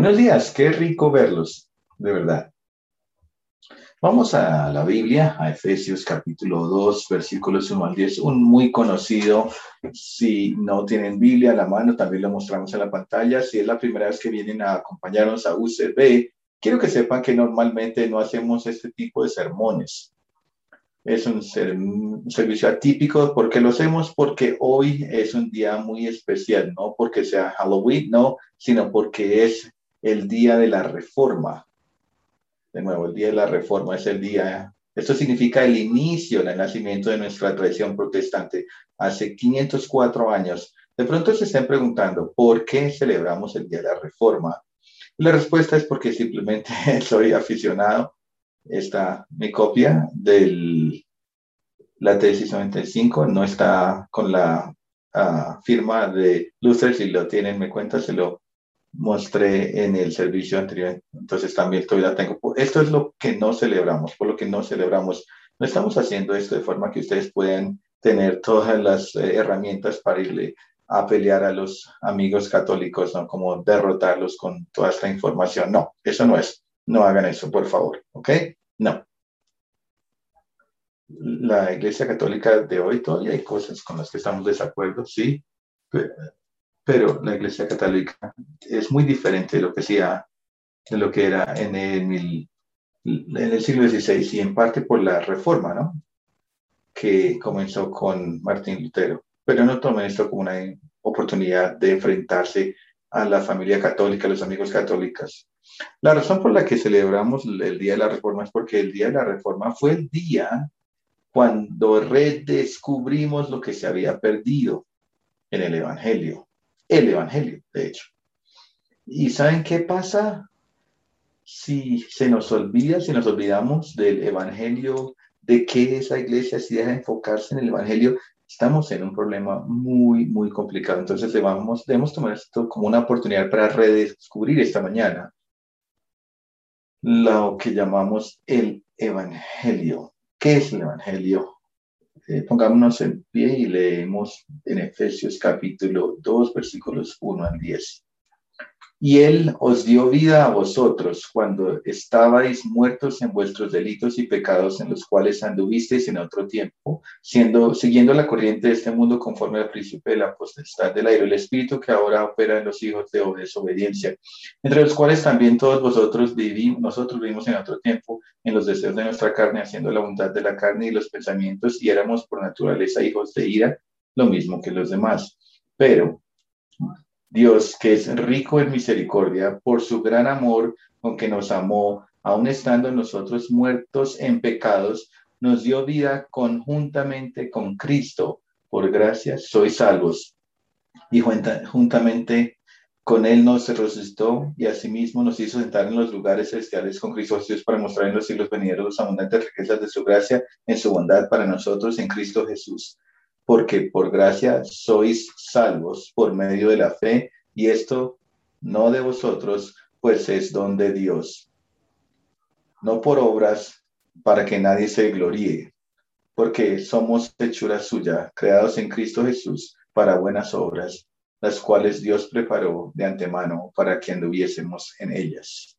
Buenos días, qué rico verlos, de verdad. Vamos a la Biblia, a Efesios capítulo 2, versículos 1 al 10, un muy conocido. Si no tienen Biblia a la mano, también lo mostramos en la pantalla. Si es la primera vez que vienen a acompañarnos a UCB, quiero que sepan que normalmente no hacemos este tipo de sermones. Es un, servicio atípico. ¿Por qué lo hacemos? Porque hoy es un día muy especial, no porque sea Halloween, no, sino porque es el día de la reforma. De nuevo, el día de la reforma es el día, esto significa el inicio del nacimiento de nuestra tradición protestante hace 504 años. De pronto se estén preguntando, ¿por qué celebramos el día de la reforma? La respuesta es porque simplemente soy aficionado. Está mi copia de la tesis 95, no está con la ah, firma de Luther, si lo tienen, me cuenta, se mostré en el servicio anterior, entonces también todavía tengo. Esto es lo que no celebramos, por lo que no celebramos. No estamos haciendo esto de forma que ustedes puedan tener todas las eh, herramientas para irle a pelear a los amigos católicos, ¿no? Como derrotarlos con toda esta información. No, eso no es. No hagan eso, por favor, ¿ok? No. La Iglesia Católica de hoy todavía hay cosas con las que estamos de desacuerdo, sí, pero la Iglesia Católica es muy diferente de lo que, sea, de lo que era en el, en el siglo XVI y en parte por la reforma, ¿no? Que comenzó con Martín Lutero. Pero no tomen esto como una oportunidad de enfrentarse a la familia católica, a los amigos católicos. La razón por la que celebramos el Día de la Reforma es porque el Día de la Reforma fue el día cuando redescubrimos lo que se había perdido en el Evangelio el Evangelio, de hecho. ¿Y saben qué pasa? Si se nos olvida, si nos olvidamos del Evangelio, de qué es la iglesia, si deja de enfocarse en el Evangelio, estamos en un problema muy, muy complicado. Entonces debemos, debemos tomar esto como una oportunidad para redescubrir esta mañana lo que llamamos el Evangelio. ¿Qué es el Evangelio? Eh, pongámonos en pie y leemos en Efesios capítulo 2, versículos 1 al 10. Y Él os dio vida a vosotros cuando estabais muertos en vuestros delitos y pecados en los cuales anduvisteis en otro tiempo, siguiendo la corriente de este mundo conforme al principio de la potestad del aire, el espíritu que ahora opera en los hijos de desobediencia, entre los cuales también todos vosotros vivimos, nosotros vivimos en otro tiempo, en los deseos de nuestra carne, haciendo la voluntad de la carne y los pensamientos, y éramos por naturaleza hijos de ira, lo mismo que los demás. Pero Dios, que es rico en misericordia, por su gran amor con que nos amó, aun estando nosotros muertos en pecados, nos dio vida conjuntamente con Cristo. Por gracia sois salvos. Y juntamente con Él nos resucitó y asimismo nos hizo sentar en los lugares celestiales con Cristo para mostrar en los siglos venideros las abundantes riquezas de su gracia en su bondad para nosotros en Cristo Jesús porque por gracia sois salvos por medio de la fe, y esto no de vosotros, pues es don de Dios. No por obras para que nadie se gloríe, porque somos hechura suya, creados en Cristo Jesús para buenas obras, las cuales Dios preparó de antemano para que anduviésemos en ellas.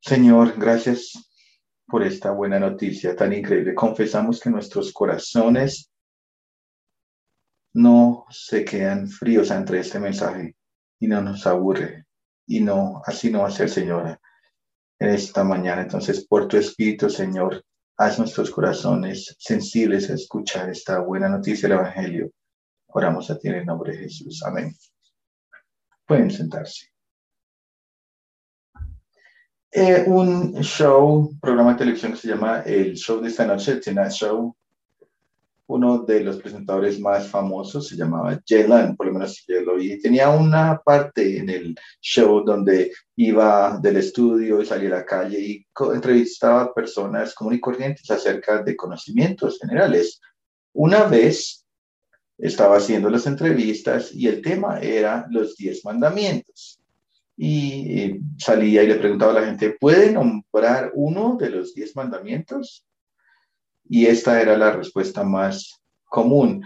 Señor, gracias por esta buena noticia tan increíble. Confesamos que nuestros corazones no se quedan fríos entre este mensaje y no nos aburre. Y no, así no va a ser, Señor, en esta mañana. Entonces, por tu Espíritu, Señor, haz nuestros corazones sensibles a escuchar esta buena noticia del Evangelio. Oramos a ti en el nombre de Jesús. Amén. Pueden sentarse. Eh, un show, programa de televisión que se llama El Show de esta noche, Tonight Show, uno de los presentadores más famosos, se llamaba Jelan, por lo menos yo lo vi. Tenía una parte en el show donde iba del estudio y salía a la calle y entrevistaba personas comunes y acerca de conocimientos generales. Una vez estaba haciendo las entrevistas y el tema era los diez mandamientos. Y salía y le preguntaba a la gente, ¿puede nombrar uno de los diez mandamientos? Y esta era la respuesta más común.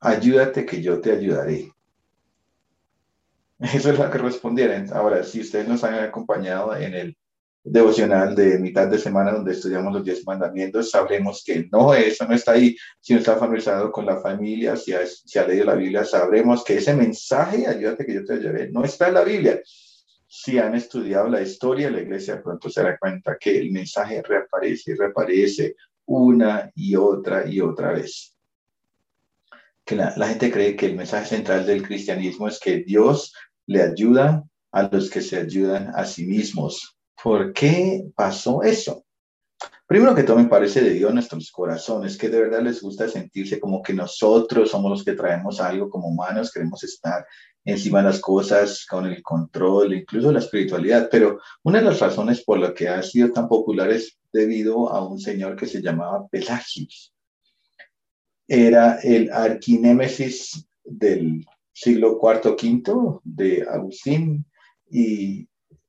Ayúdate que yo te ayudaré. Eso es lo que respondieron. Ahora, si ustedes nos han acompañado en el devocional de mitad de semana donde estudiamos los diez mandamientos, sabremos que no, eso no está ahí. Si no está familiarizado con la familia, si ha, leído la Biblia, sabremos que ese mensaje, ayúdate que yo te ayudaré, no está en la Biblia. Si han estudiado la historia de la iglesia, pronto se da cuenta que el mensaje reaparece y reaparece una y otra y otra vez. Que la, la gente cree que el mensaje central del cristianismo es que Dios le ayuda a los que se ayudan a sí mismos. ¿Por qué pasó eso? Primero que todo me parece de Dios nuestros corazones, que de verdad les gusta sentirse como que nosotros somos los que traemos algo como humanos, queremos estar encima de las cosas, con el control, incluso la espiritualidad. Pero una de las razones por la que ha sido tan popular es debido a un señor que se llamaba Pelagius. Era el arquinémesis del siglo IV, V de Agustín y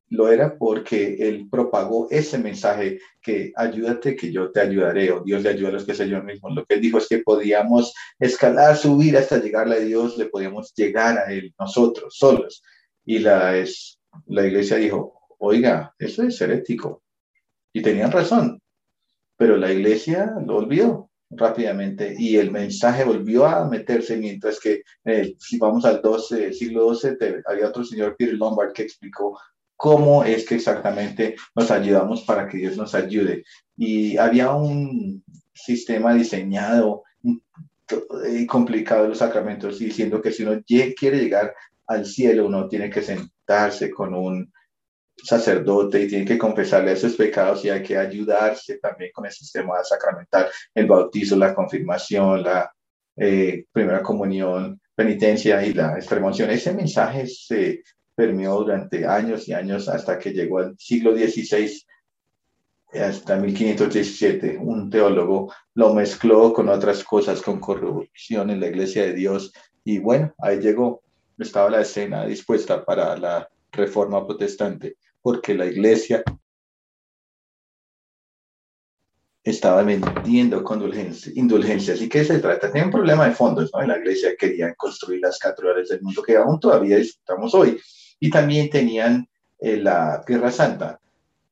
lo era porque él propagó ese mensaje que ayúdate que yo te ayudaré o Dios le ayuda a los que se yo mismo. Lo que él dijo es que podíamos escalar, subir hasta llegarle a Dios, le podíamos llegar a él nosotros solos. Y la, es, la iglesia dijo, oiga, eso es herético. Y tenían razón, pero la iglesia lo olvidó rápidamente y el mensaje volvió a meterse mientras que eh, si vamos al 12, siglo XII había otro señor Peter Lombard que explicó cómo es que exactamente nos ayudamos para que Dios nos ayude. Y había un sistema diseñado y complicado de los sacramentos diciendo que si uno quiere llegar al cielo, uno tiene que sentarse con un sacerdote y tiene que confesarle esos pecados y hay que ayudarse también con el sistema sacramental, el bautizo, la confirmación, la eh, primera comunión, penitencia y la extremaunción. Ese mensaje se permeó durante años y años hasta que llegó al siglo XVI, hasta 1517. Un teólogo lo mezcló con otras cosas, con corrupción en la iglesia de Dios. Y bueno, ahí llegó. Estaba la escena dispuesta para la reforma protestante, porque la iglesia estaba vendiendo con indulgencias. ¿Y qué se trata? Tiene un problema de fondos, ¿no? La iglesia querían construir las catedrales del mundo que aún todavía disfrutamos hoy. Y también tenían eh, la Tierra Santa,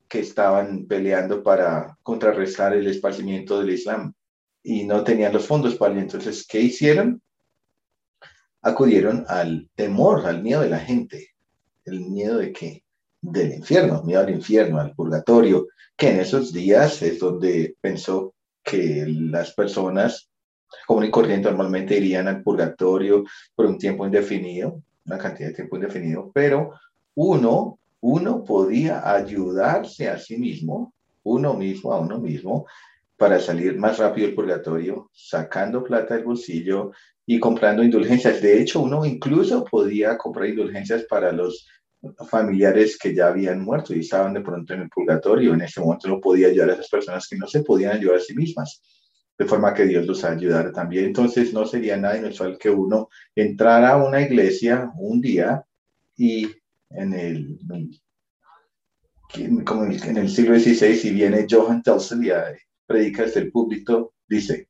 que estaban peleando para contrarrestar el esparcimiento del Islam y no tenían los fondos para ello. Entonces, ¿qué hicieron? Acudieron al temor, al miedo de la gente. ¿El miedo de qué? Del infierno, miedo al infierno, al purgatorio, que en esos días es donde pensó que las personas común y corriente normalmente irían al purgatorio por un tiempo indefinido, una cantidad de tiempo indefinido, pero uno, uno podía ayudarse a sí mismo, uno mismo, a uno mismo, para salir más rápido del purgatorio, sacando plata del bolsillo y comprando indulgencias. De hecho, uno incluso podía comprar indulgencias para los familiares que ya habían muerto y estaban de pronto en el purgatorio. En ese momento no podía ayudar a esas personas que no se podían ayudar a sí mismas de forma que Dios los ayudara también. Entonces no sería nada inusual que uno entrara a una iglesia un día y en el, como en el siglo XVI, si viene Johann Telsen y predica desde el púlpito, dice,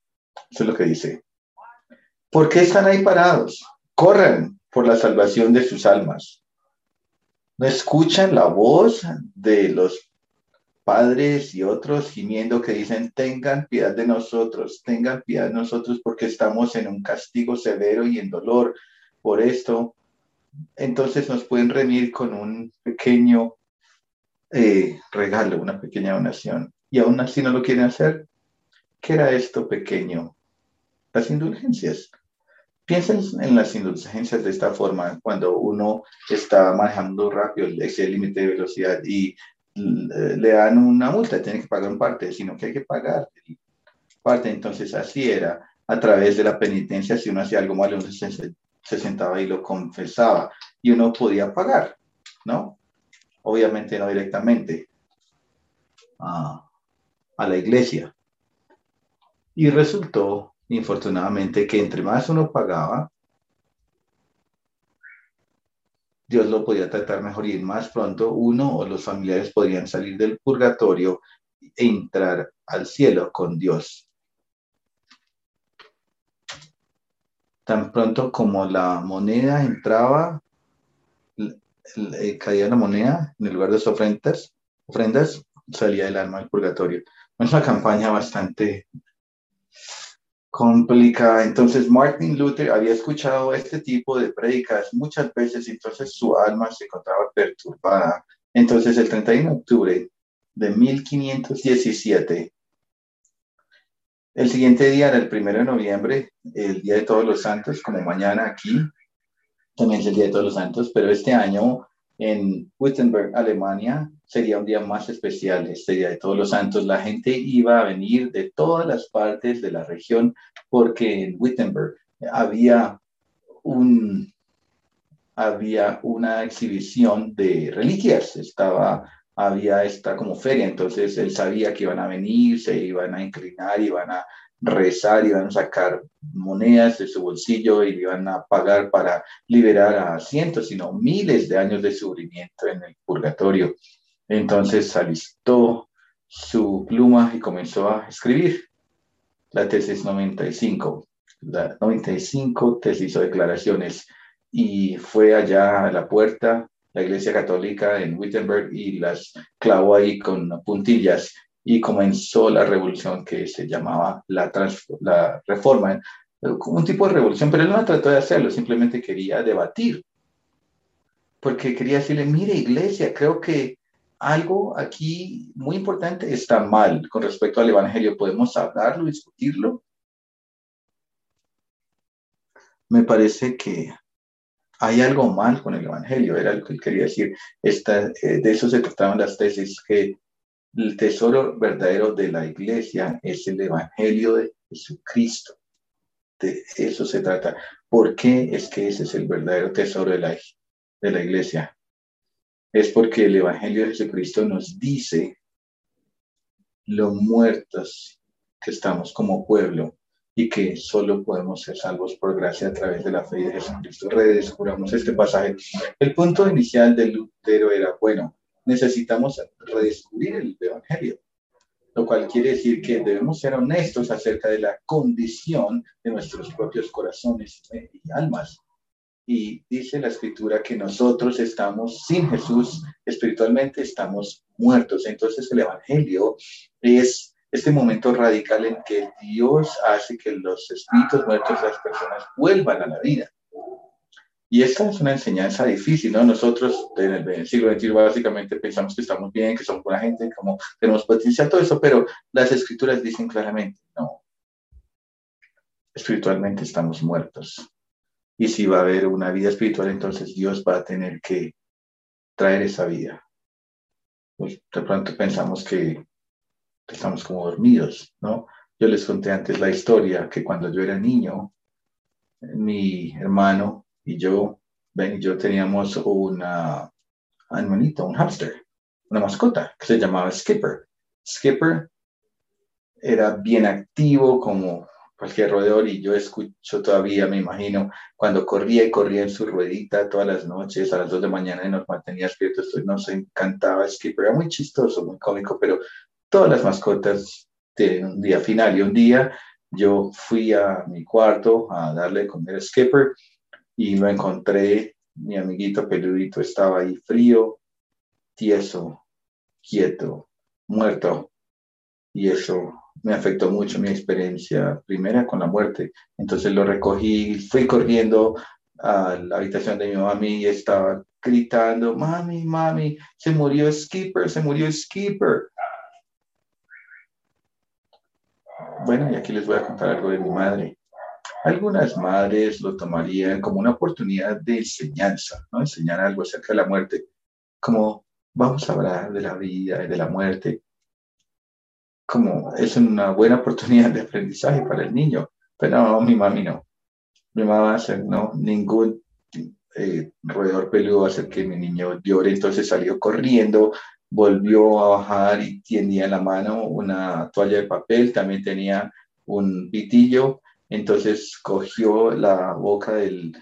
eso es lo que dice, ¿por qué están ahí parados? Corran por la salvación de sus almas. No escuchan la voz de los padres y otros gimiendo que dicen, tengan piedad de nosotros, tengan piedad de nosotros porque estamos en un castigo severo y en dolor por esto. Entonces nos pueden remir con un pequeño eh, regalo, una pequeña donación. Y aún así no lo quieren hacer. ¿Qué era esto pequeño? Las indulgencias. Piensen en las indulgencias de esta forma, cuando uno está manejando rápido el límite de velocidad y le dan una multa, tiene que pagar un parte, sino que hay que pagar parte. Entonces así era, a través de la penitencia, si uno hacía algo malo, uno se, sentaba y lo confesaba y uno podía pagar, ¿no? Obviamente no directamente a, a la iglesia. Y resultó, infortunadamente, que entre más uno pagaba, Dios lo podía tratar mejor y más pronto uno o los familiares podrían salir del purgatorio e entrar al cielo con Dios. Tan pronto como la moneda entraba eh, caía la moneda en el lugar de las ofrendas, ofrendas salía el alma del purgatorio. Es una campaña bastante complicada. Entonces Martin Luther había escuchado este tipo de prédicas muchas veces, entonces su alma se encontraba perturbada. Entonces el 31 de octubre de 1517, el siguiente día era el primero de noviembre, el Día de Todos los Santos, como mañana aquí, también es el Día de Todos los Santos, pero este año en Wittenberg, Alemania, sería un día más especial, este Día de Todos los Santos. La gente iba a venir de todas las partes de la región porque en Wittenberg había un había una exhibición de reliquias, estaba había esta como feria, entonces él sabía que iban a venir, se iban a inclinar, iban a rezar, iban a sacar monedas de su bolsillo y iban a pagar para liberar a cientos, sino miles de años de sufrimiento en el purgatorio. Entonces alistó su pluma y comenzó a escribir. La tesis 95, la 95 tesis o declaraciones, y fue allá a la puerta la Iglesia Católica en Wittenberg y las clavó ahí con puntillas y comenzó la revolución que se llamaba la, la reforma, un tipo de revolución, pero él no trató de hacerlo, simplemente quería debatir, porque quería decirle, mire iglesia, creo que algo aquí muy importante está mal con respecto al Evangelio, podemos hablarlo, discutirlo. Me parece que hay algo mal con el Evangelio, era lo que quería decir. Eh, de eso se trataban las tesis, que el tesoro verdadero de la iglesia es el Evangelio de Jesucristo. De eso se trata. ¿Por qué es que ese es el verdadero tesoro de la, de la iglesia? Es porque el Evangelio de Jesucristo nos dice lo muertos que estamos como pueblo y que solo podemos ser salvos por gracia a través de la fe de Jesucristo. Redescubramos este pasaje. El punto inicial de Lutero era, bueno, necesitamos redescubrir el Evangelio, lo cual quiere decir que debemos ser honestos acerca de la condición de nuestros propios corazones y almas. Y dice la escritura que nosotros estamos sin Jesús, espiritualmente estamos muertos. Entonces el Evangelio es este momento radical en que Dios hace que los espíritus muertos las personas vuelvan a la vida. Y esta es una enseñanza difícil, ¿no? Nosotros en el siglo XXI básicamente pensamos que estamos bien, que somos buena gente, como tenemos potencial, todo eso, pero las escrituras dicen claramente, no, espiritualmente estamos muertos. Y si va a haber una vida espiritual, entonces Dios va a tener que traer esa vida. Pues de pronto pensamos que estamos como dormidos, ¿no? Yo les conté antes la historia que cuando yo era niño, mi hermano y yo, Ben y yo teníamos una hermanito, un hamster, una mascota que se llamaba Skipper. Skipper era bien activo como cualquier roedor y yo escucho todavía, me imagino, cuando corría y corría en su ruedita todas las noches a las dos de mañana y nos mantenía despiertos, nos encantaba Skipper, era muy chistoso, muy cómico, pero todas las mascotas tienen un día final y un día yo fui a mi cuarto a darle comer a Skipper y lo encontré, mi amiguito peludito estaba ahí frío, tieso, quieto, muerto. Y eso me afectó mucho mi experiencia primera con la muerte. Entonces lo recogí, fui corriendo a la habitación de mi mami y estaba gritando, mami, mami, se murió Skipper, se murió Skipper. Bueno, y aquí les voy a contar algo de mi madre. Algunas madres lo tomarían como una oportunidad de enseñanza, ¿no? Enseñar algo acerca de la muerte, como vamos a hablar de la vida y de la muerte, como es una buena oportunidad de aprendizaje para el niño, pero no, mi mami no. Mi mamá hacer, no, ningún eh, roedor peludo va a hacer que mi niño llore, entonces salió corriendo, volvió a bajar y tenía en la mano una toalla de papel, también tenía un pitillo. Entonces cogió la boca del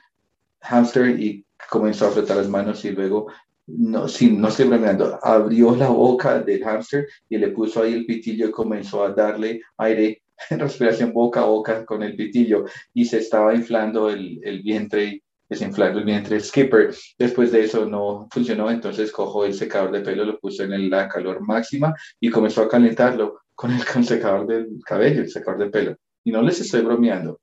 hámster y comenzó a frotar las manos y luego, no, sin, no estoy bromeando, abrió la boca del hámster y le puso ahí el pitillo y comenzó a darle aire, respiración boca a boca con el pitillo y se estaba inflando el, el vientre desinflando el vientre. Skipper, después de eso no funcionó, entonces cojo el secador de pelo, lo puse en la calor máxima y comenzó a calentarlo con el, secador del cabello, el secador de pelo. Y no les estoy bromeando.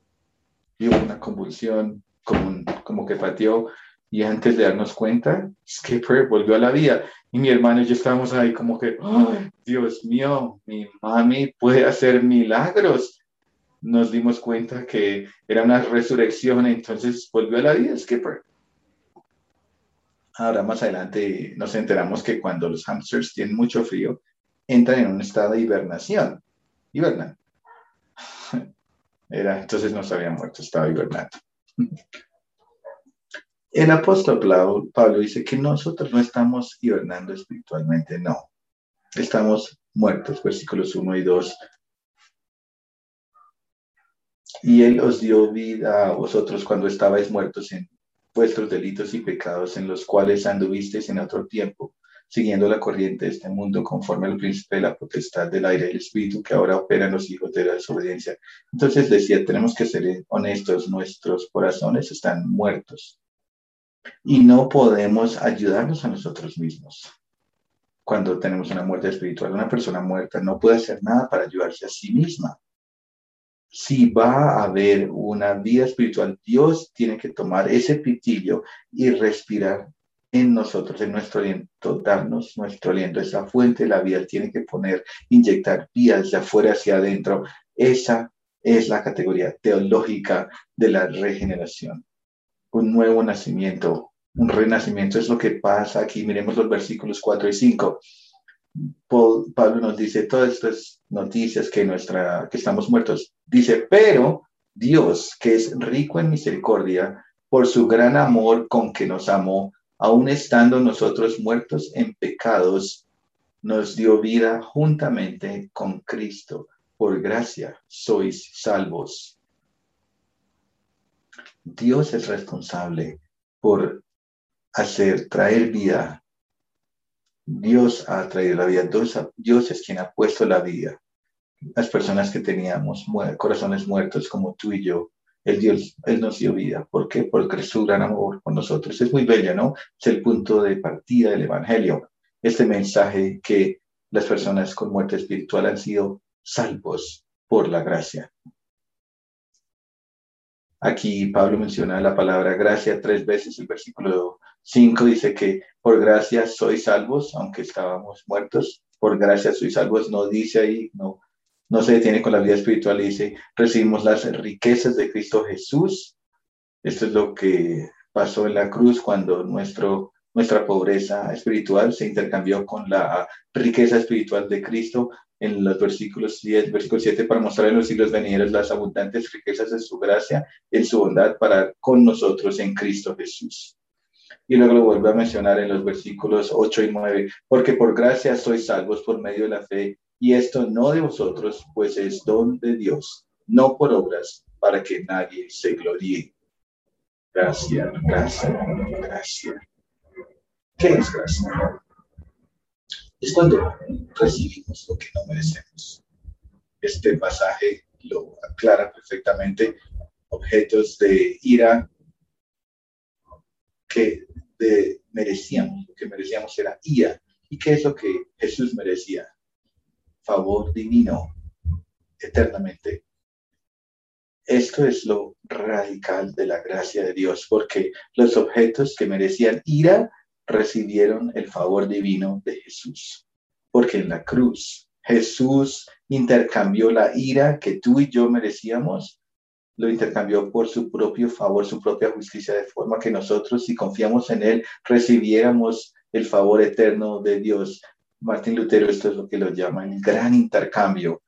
Y hubo una convulsión, como, como que pateó, y antes de darnos cuenta, Skipper volvió a la vida. Y mi hermano y yo estábamos ahí como que, Dios mío, mi mami puede hacer milagros nos dimos cuenta que era una resurrección, entonces volvió a la vida Skipper. Ahora más adelante nos enteramos que cuando los hamsters tienen mucho frío, entran en un estado de hibernación. Hibernan. Era, entonces no se había muerto, estaba hibernando. El apóstol Pablo dice que nosotros no estamos hibernando espiritualmente, no. Estamos muertos, versículos 1 y 2 y Él os dio vida a vosotros cuando estabais muertos en vuestros delitos y pecados en los cuales anduvisteis en otro tiempo, siguiendo la corriente de este mundo conforme al príncipe de la potestad del aire y el espíritu que ahora opera los hijos de la desobediencia. Entonces decía, tenemos que ser honestos, nuestros corazones están muertos y no podemos ayudarnos a nosotros mismos. Cuando tenemos una muerte espiritual, una persona muerta no puede hacer nada para ayudarse a sí misma si va a haber una vida espiritual, Dios tiene que tomar ese pitillo y respirar en nosotros, en nuestro aliento, darnos nuestro aliento, esa fuente de la vida, tiene que poner, inyectar vías de afuera hacia adentro. Esa es la categoría teológica de la regeneración. Un nuevo nacimiento, un renacimiento es lo que pasa aquí. Miremos los versículos 4 y 5. Pablo nos dice todas estas noticias que, nuestra, que estamos muertos. Dice, pero Dios, que es rico en misericordia, por su gran amor con que nos amó, aun estando nosotros muertos en pecados, nos dio vida juntamente con Cristo. Por gracia sois salvos. Dios es responsable por hacer, traer vida Dios ha traído la vida, Dios, es quien ha puesto la vida. Las personas que teníamos corazones muertos como tú y yo, el Dios, Él nos dio vida. ¿Por qué? Porque su gran amor con nosotros. Es muy bello, ¿no? Es el punto de partida del Evangelio. Este mensaje que las personas con muerte espiritual han sido salvos por la gracia. Aquí Pablo menciona la palabra gracia tres veces. El versículo 5 dice que por gracia sois salvos, aunque estábamos muertos. Por gracia sois salvos. No dice ahí, no, no se detiene con la vida espiritual. Dice, recibimos las riquezas de Cristo Jesús. Esto es lo que pasó en la cruz cuando nuestro, nuestra pobreza espiritual se intercambió con la riqueza espiritual de Cristo en los versículos 10, versículo 7, para mostrar en los siglos venideros las abundantes riquezas de su gracia, en su bondad para con nosotros en Cristo Jesús. Y luego lo vuelve a mencionar en los versículos 8 y 9, porque por gracia sois salvos por medio de la fe, y esto no de vosotros, pues es don de Dios, no por obras, para que nadie se gloríe. Gracias, gracias, gracias. ¿Qué es gracia? Es cuando recibimos lo que no merecemos. Este pasaje lo aclara perfectamente. Objetos de ira que merecíamos. Lo que merecíamos era ira. ¿Y qué es lo que Jesús merecía? Favor divino, eternamente. Esto es lo radical de la gracia de Dios, porque los objetos que merecían ira recibieron el favor divino de Jesús. Porque en la cruz Jesús intercambió la ira que tú y yo merecíamos, lo intercambió por su propio favor, su propia justicia, de forma que nosotros, si confiamos en Él, recibiéramos el favor eterno de Dios. Martín Lutero, esto es lo que lo llama el gran intercambio.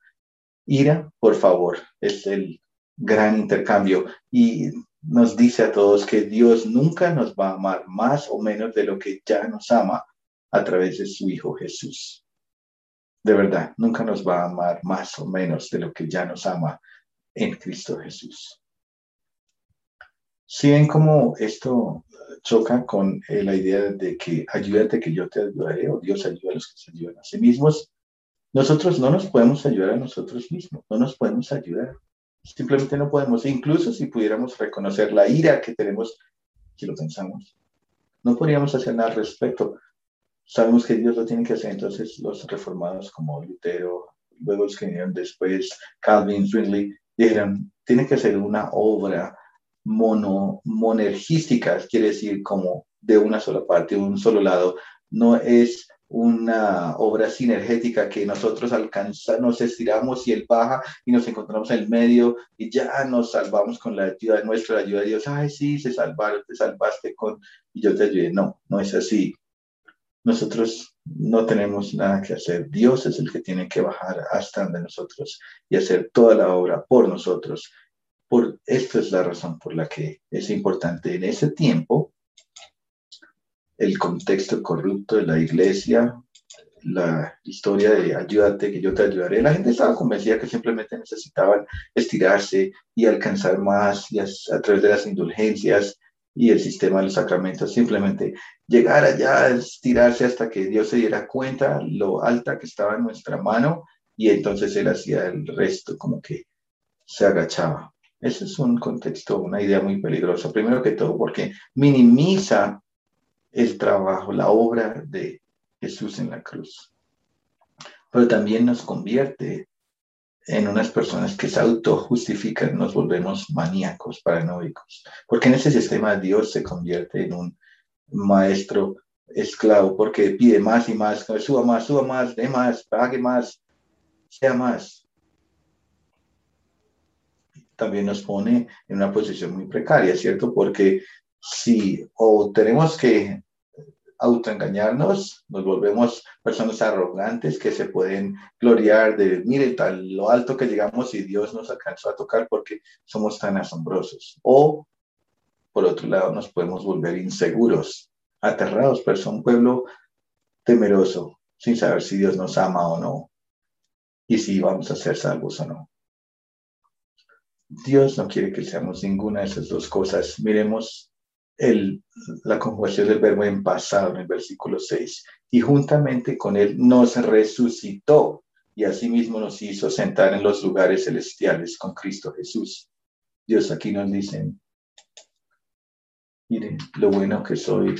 Ira, por favor, es el gran intercambio. Y nos dice a todos que Dios nunca nos va a amar más o menos de lo que ya nos ama a través de su Hijo Jesús. De verdad, nunca nos va a amar más o menos de lo que ya nos ama en Cristo Jesús. Si ven cómo esto choca con eh, la idea de que ayúdate que yo te ayudaré o Dios ayuda a los que se ayudan a sí mismos, nosotros no nos podemos ayudar a nosotros mismos, no nos podemos ayudar. Simplemente no podemos, incluso si pudiéramos reconocer la ira que tenemos si lo pensamos. No podríamos hacer nada al respecto. Sabemos que Dios lo tiene que hacer, entonces los reformados como Lutero, luego los que vinieron después, Calvin, Zwingli, dijeron, tiene que ser una obra mono, monergística, quiere decir como de una sola parte, un solo lado. No es una obra sinergética que nosotros alcanzamos, nos estiramos y él baja y nos encontramos en el medio y ya nos salvamos con la ayuda nuestra ayuda de Dios. Ay, sí, se salvaron, te salvaste con y yo te ayudé. No, no es así. Nosotros no tenemos nada que hacer. Dios es el que tiene que bajar hasta donde nosotros y hacer toda la obra por nosotros. Por esto es la razón por la que es importante en ese tiempo el contexto corrupto de la iglesia, la historia de ayúdate, que yo te ayudaré. La gente estaba convencida que simplemente necesitaban estirarse y alcanzar más y a, través de las indulgencias y el sistema de los sacramentos, simplemente llegar allá, estirarse hasta que Dios se diera cuenta lo alta que estaba en nuestra mano y entonces Él hacía el resto, como que se agachaba. Ese es un contexto, una idea muy peligrosa, primero que todo, porque minimiza el trabajo, la obra de Jesús en la cruz. Pero también nos convierte en unas personas que se autojustifican, nos volvemos maníacos, paranoicos. Porque en ese sistema Dios se convierte en un maestro esclavo, porque pide más y más, suba más, suba más, dé más, pague más, sea más. También nos pone en una posición muy precaria, ¿cierto? Porque si o tenemos que autoengañarnos, nos volvemos personas arrogantes que se pueden gloriar de, mire, tal lo alto que llegamos y Dios nos alcanzó a tocar porque somos tan asombrosos. O, por otro lado, nos podemos volver inseguros, aterrados, pero son un pueblo temeroso, sin saber si Dios nos ama o no, y si vamos a ser salvos o no. Dios no quiere que seamos ninguna de esas dos cosas. Miremos el, la conjugación del verbo en pasado en el versículo 6. Y juntamente con él nos resucitó y asimismo nos hizo sentar en los lugares celestiales con Cristo Jesús. Dios aquí nos dice, miren lo bueno que soy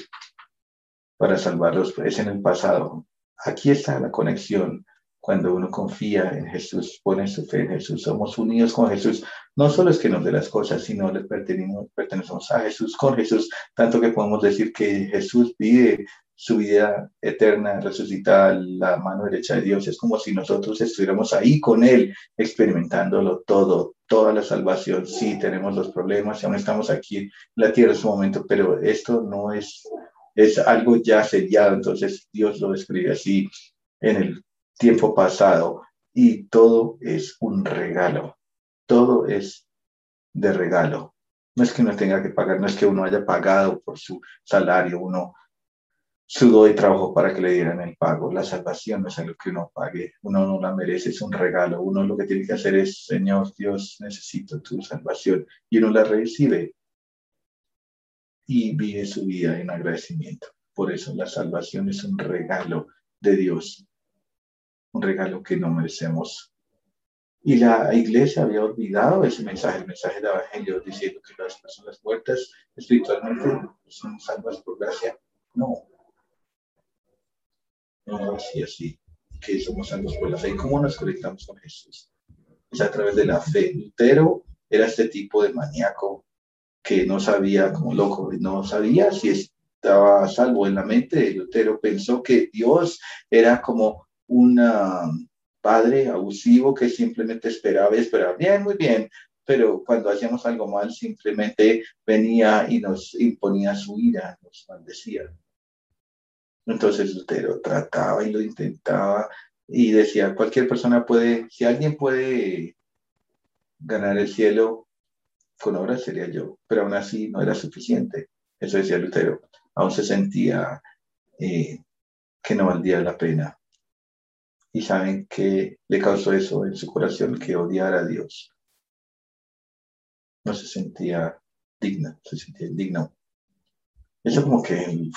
para salvarlos es en el pasado. Aquí está la conexión cuando uno confía en Jesús, pone su fe en Jesús, somos unidos con Jesús. No solo es que nos dé las cosas, sino le pertenecemos, pertenecemos a Jesús con Jesús, tanto que podemos decir que Jesús vive su vida eterna resucitada la mano derecha de Dios. Es como si nosotros estuviéramos ahí con Él, experimentándolo todo, toda la salvación. Sí, tenemos los problemas, aún estamos aquí en la tierra en su momento, pero esto no es, es algo ya sellado. Entonces Dios lo describe así en el tiempo pasado y todo es un regalo. Todo es de regalo. No es que uno tenga que pagar, no es que uno haya pagado por su salario, uno sudó y trabajó para que le dieran el pago. La salvación no es algo que uno pague, uno no la merece, es un regalo. Uno lo que tiene que hacer es, Señor Dios, necesito tu salvación. Y uno la recibe y vive su vida en agradecimiento. Por eso la salvación es un regalo de Dios un regalo que no merecemos. Y la iglesia había olvidado ese mensaje, el mensaje del Evangelio, diciendo que las personas muertas espiritualmente son salvas por gracia. No. No así, así, que somos salvos por la fe. ¿Y cómo nos conectamos con Jesús? Es a través de la fe. Lutero era este tipo de maníaco que no sabía, como loco, no sabía si estaba salvo en la mente de Lutero. Pensó que Dios era como un padre abusivo que simplemente esperaba y esperaba, bien, muy bien, pero cuando hacíamos algo mal simplemente venía y nos imponía su ira, nos maldecía. Entonces Lutero trataba y lo intentaba y decía, cualquier persona puede, si alguien puede ganar el cielo con obras sería yo, pero aún así no era suficiente. Eso decía Lutero. Aún se sentía eh, que no valdría la pena y saben que le causó eso en su corazón, que odiara a Dios. No se sentía digna, se sentía indigno. Eso como que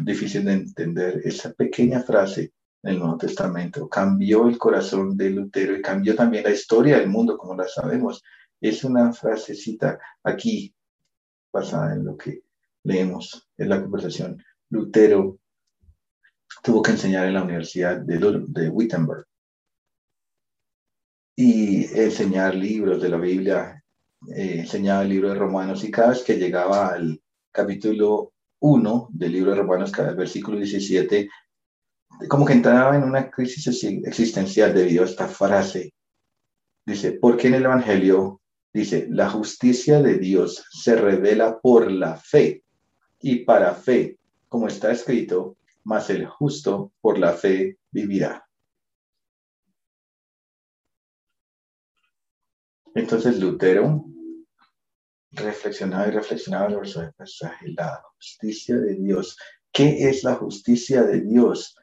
difícil de entender. Esa pequeña frase en el Nuevo Testamento cambió el corazón de Lutero y cambió también la historia del mundo como la sabemos. Es una frasecita aquí basada en lo que leemos, es la conversación. Lutero tuvo que enseñar en la Universidad de, de Wittenberg y enseñar libros de la Biblia, eh, enseñaba el libro de Romanos y cada vez que llegaba al capítulo 1 del libro de Romanos, cada versículo 17, como que entraba en una crisis existencial debido a esta frase. Dice, porque en el Evangelio dice, la justicia de Dios se revela por la fe y para fe, como está escrito, mas el justo por la fe vivirá. Entonces Lutero reflexionaba y reflexionaba sobre el pasaje, la justicia de Dios. ¿Qué es la justicia de Dios?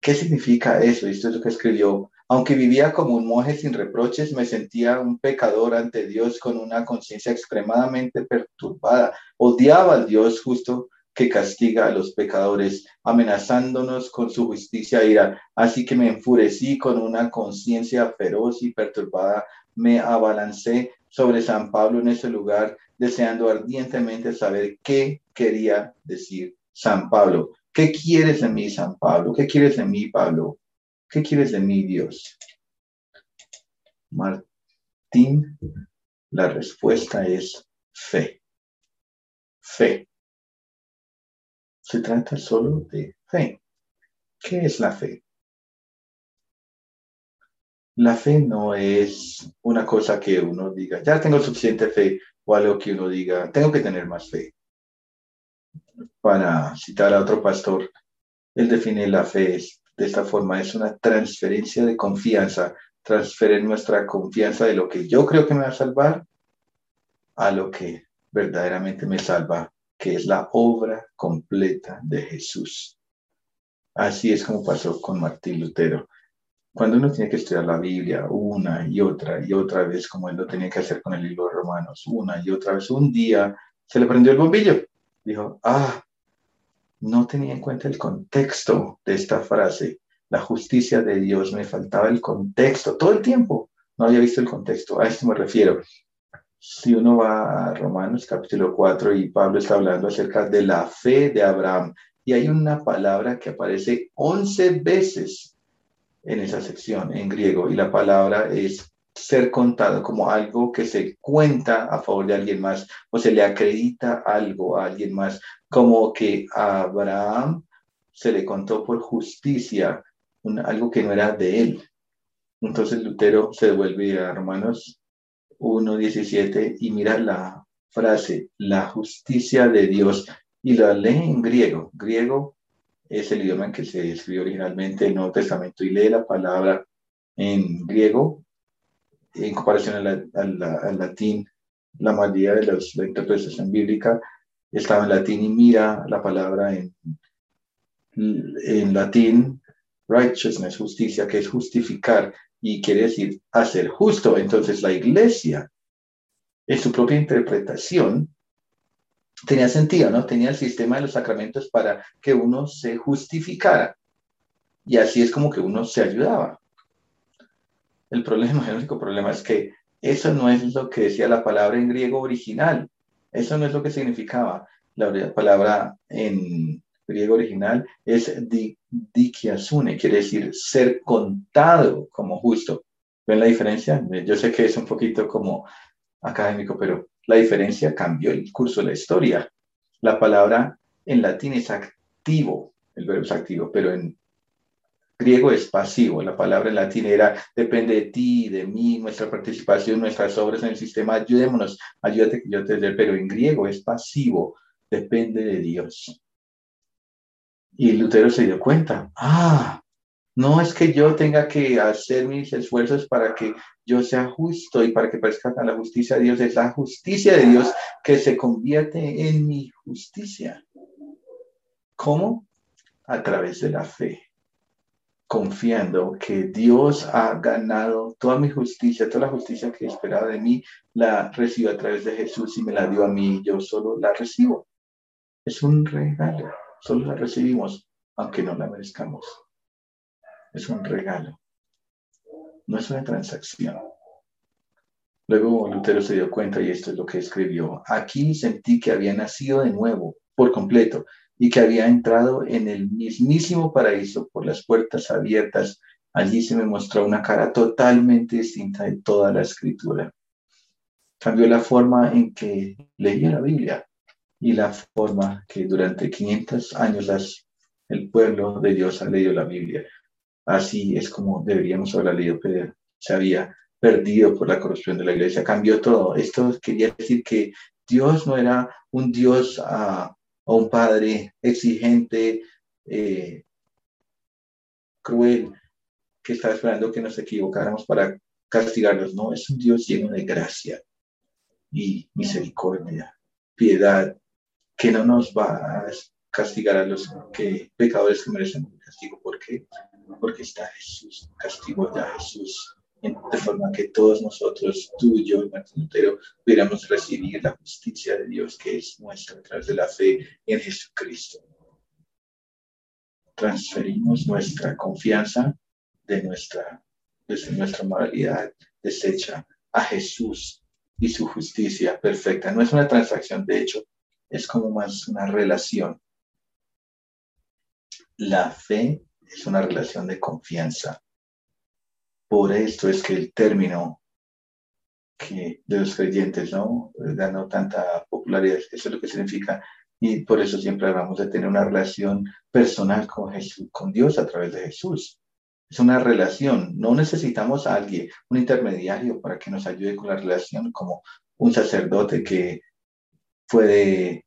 ¿Qué significa eso? Esto es lo que escribió. Aunque vivía como un monje sin reproches, me sentía un pecador ante Dios con una conciencia extremadamente perturbada. Odiaba al Dios justo que castiga a los pecadores, amenazándonos con su justicia e ira. Así que me enfurecí con una conciencia feroz y perturbada me abalancé sobre San Pablo en ese lugar, deseando ardientemente saber qué quería decir San Pablo. ¿Qué quieres de mí, San Pablo? ¿Qué quieres de mí, Pablo? ¿Qué quieres de mí, Dios? Martín, la respuesta es fe. Fe. Se trata solo de fe. ¿Qué es la fe? la fe no es una cosa que uno diga, ya tengo suficiente fe, o algo que uno diga, tengo que tener más fe. Para citar a otro pastor, él define la fe de esta forma, es una transferencia de confianza, transferir nuestra confianza de lo que yo creo que me va a salvar a lo que verdaderamente me salva, que es la obra completa de Jesús. Así es como pasó con Martín Lutero cuando uno tiene que estudiar la Biblia una y otra y otra vez, como él lo tenía que hacer con el libro de Romanos, una y otra vez, un día se le prendió el bombillo. Dijo, ah, no tenía en cuenta el contexto de esta frase. La justicia de Dios, me faltaba el contexto todo el tiempo. No había visto el contexto, a esto me refiero. Si uno va a Romanos capítulo 4 y Pablo está hablando acerca de la fe de Abraham, y hay una palabra que aparece 11 veces en esa sección en griego y la palabra es ser contado como algo que se cuenta a favor de alguien más o se le acredita algo a alguien más, como que a Abraham se le contó por justicia algo que no era de él. Entonces Lutero se devuelve a Romanos 1.17 y mira la frase, la justicia de Dios, y la lee en griego. Griego es el idioma en que se escribió originalmente el Nuevo Testamento y lee la palabra en griego en comparación al latín. La mayoría de los, la interpretación bíblica estaba en latín y mira la palabra en, en latín, righteousness, justicia, que es justificar y quiere decir hacer justo. Entonces la iglesia, en su propia interpretación, tenía sentido, ¿no? Tenía el sistema de los sacramentos para que uno se justificara. Y así es como que uno se ayudaba. El problema, el único problema es que eso no es lo que decía la palabra en griego original. Eso no es lo que significaba. La palabra en griego original es dikiasune, quiere decir ser contado como justo. ¿Ven la diferencia? Yo sé que es un poquito como académico, pero la diferencia cambió el curso de la historia. La palabra en latín es activo, el verbo es activo, pero en griego es pasivo. La palabra en latín era depende de ti, de mí, nuestra participación, nuestras obras en el sistema, ayudémonos, ayúdate que yo te dé, pero en griego es pasivo, depende de Dios. Y Lutero se dio cuenta, ah, no es que yo tenga que hacer mis esfuerzos para que yo sea justo y para que parezca la justicia de Dios. Es la justicia de Dios que se convierte en mi justicia. ¿Cómo? A través de la fe. Confiando que Dios ha ganado toda mi justicia, toda la justicia que esperaba de mí, la recibo a través de Jesús y me la dio a mí. Yo solo la recibo. Es un regalo. Solo la recibimos, aunque no la merezcamos es un regalo, no es una transacción. Luego Lutero se dio cuenta, y esto es lo que escribió, aquí sentí que había nacido de nuevo, por completo y que había entrado en el mismísimo paraíso por las puertas abiertas. Allí se me mostró una cara totalmente distinta de toda la escritura. Cambió la forma en que leía la Biblia y la forma que durante 500 años el pueblo de Dios ha leído la Biblia. Así es como deberíamos haber leído, pero se había perdido por la corrupción de la iglesia. Cambió todo. Esto quería decir que Dios no era un Dios ah, o un Padre exigente, eh, cruel, que estaba esperando que nos equivocáramos para castigarnos. No, es un Dios lleno de gracia y misericordia, piedad, que no nos va a castigar a los que, pecadores que merecen un castigo. ¿Por qué? Porque está Jesús, castigo de Jesús, de forma que todos nosotros, tú y yo, Martín Lutero, pudiéramos recibir la justicia de Dios que es nuestra a través de la fe en Jesucristo. Transferimos nuestra confianza de nuestra, desde nuestra moralidad deshecha a Jesús y su justicia perfecta. No es una transacción, de hecho, es como más una relación. La fe es una relación de confianza. Por esto es que el término que de los creyentes no ganó tanta popularidad, eso es lo que significa, y por eso siempre hablamos de tener una relación personal con Jesús, con Dios a través de Jesús. Es una relación, no necesitamos a alguien, un intermediario para que nos ayude con la relación, como un sacerdote que puede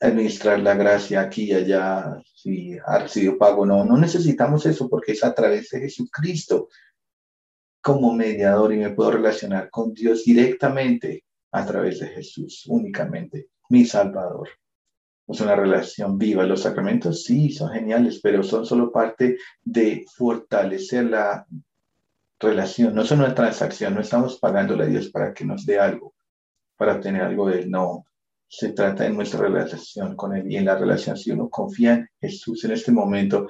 administrar la gracia aquí y allá, si ha recibido pago no. No necesitamos eso porque es a través de Jesucristo como mediador y me puedo relacionar con Dios directamente a través de Jesús, únicamente, mi Salvador. Es una relación viva. Los sacramentos sí son geniales, pero son solo parte de fortalecer la relación. No son una transacción, no estamos pagándole a Dios para que nos dé algo para obtener algo de él. No, se trata de nuestra relación con él y en la relación, si uno confía en Jesús en este momento,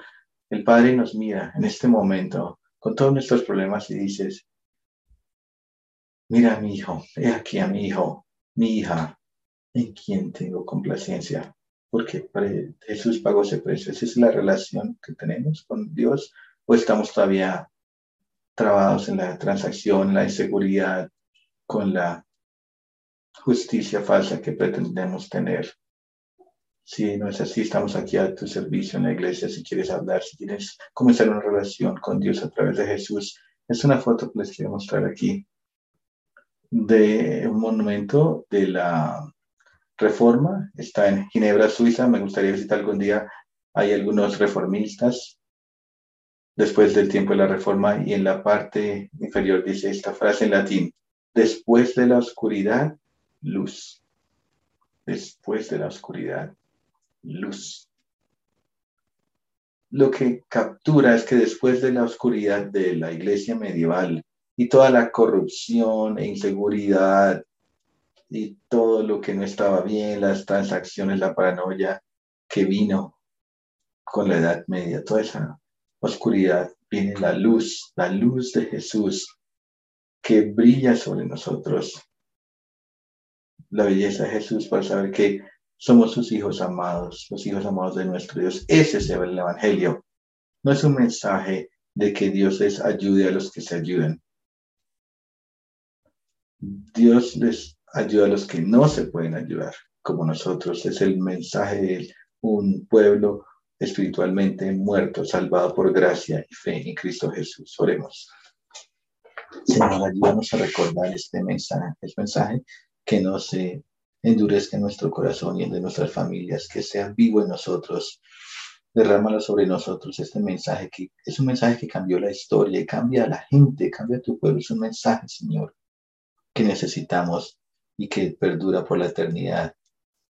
el Padre nos mira en este momento con todos nuestros problemas y dices, mira a mi hijo, he aquí a mi hijo, mi hija, en quien tengo complacencia, porque Jesús pagó ese precio. Esa es la relación que tenemos con Dios o estamos todavía trabados en la transacción, la inseguridad, con la justicia falsa que pretendemos tener. Si no es así, estamos aquí a tu servicio en la iglesia. Si quieres hablar, si quieres comenzar una relación con Dios a través de Jesús, es una foto que les quiero mostrar aquí de un monumento de la Reforma. Está en Ginebra, Suiza. Me gustaría visitar algún día. Hay algunos reformistas después del tiempo de la Reforma y en la parte inferior dice esta frase en latín. Después de la oscuridad luz. Después de la oscuridad, luz. Lo que captura es que después de la oscuridad de la iglesia medieval y toda la corrupción e inseguridad y todo lo que no estaba bien, las transacciones, la paranoia que vino con la Edad Media, toda esa oscuridad, viene la luz, la luz de Jesús que brilla sobre nosotros la belleza de Jesús para saber que somos sus hijos amados, los hijos amados de nuestro Dios. Ese es el Evangelio. No es un mensaje de que Dios les ayude a los que se ayuden. Dios les ayuda a los que no se pueden ayudar, como nosotros. Es el mensaje de un pueblo espiritualmente muerto, salvado por gracia y fe en Cristo Jesús. Oremos. Señor, ayúdanos a recordar este mensaje, mensaje que no se endurezca en nuestro corazón y en de nuestras familias, que sea vivo en nosotros. Derrámalo sobre nosotros este mensaje que es un mensaje que cambió la historia y cambia a la gente, cambia a tu pueblo. Es un mensaje, Señor, que necesitamos y que perdura por la eternidad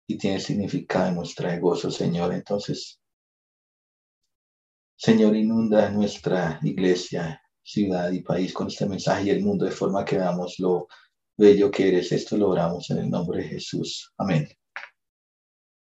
y tiene significado en nuestra gozo, Señor. Entonces, Señor, inunda nuestra iglesia, ciudad y país con este mensaje y el mundo de forma que veamos lo bello que eres. Esto lo oramos en el nombre de Jesús. Amén.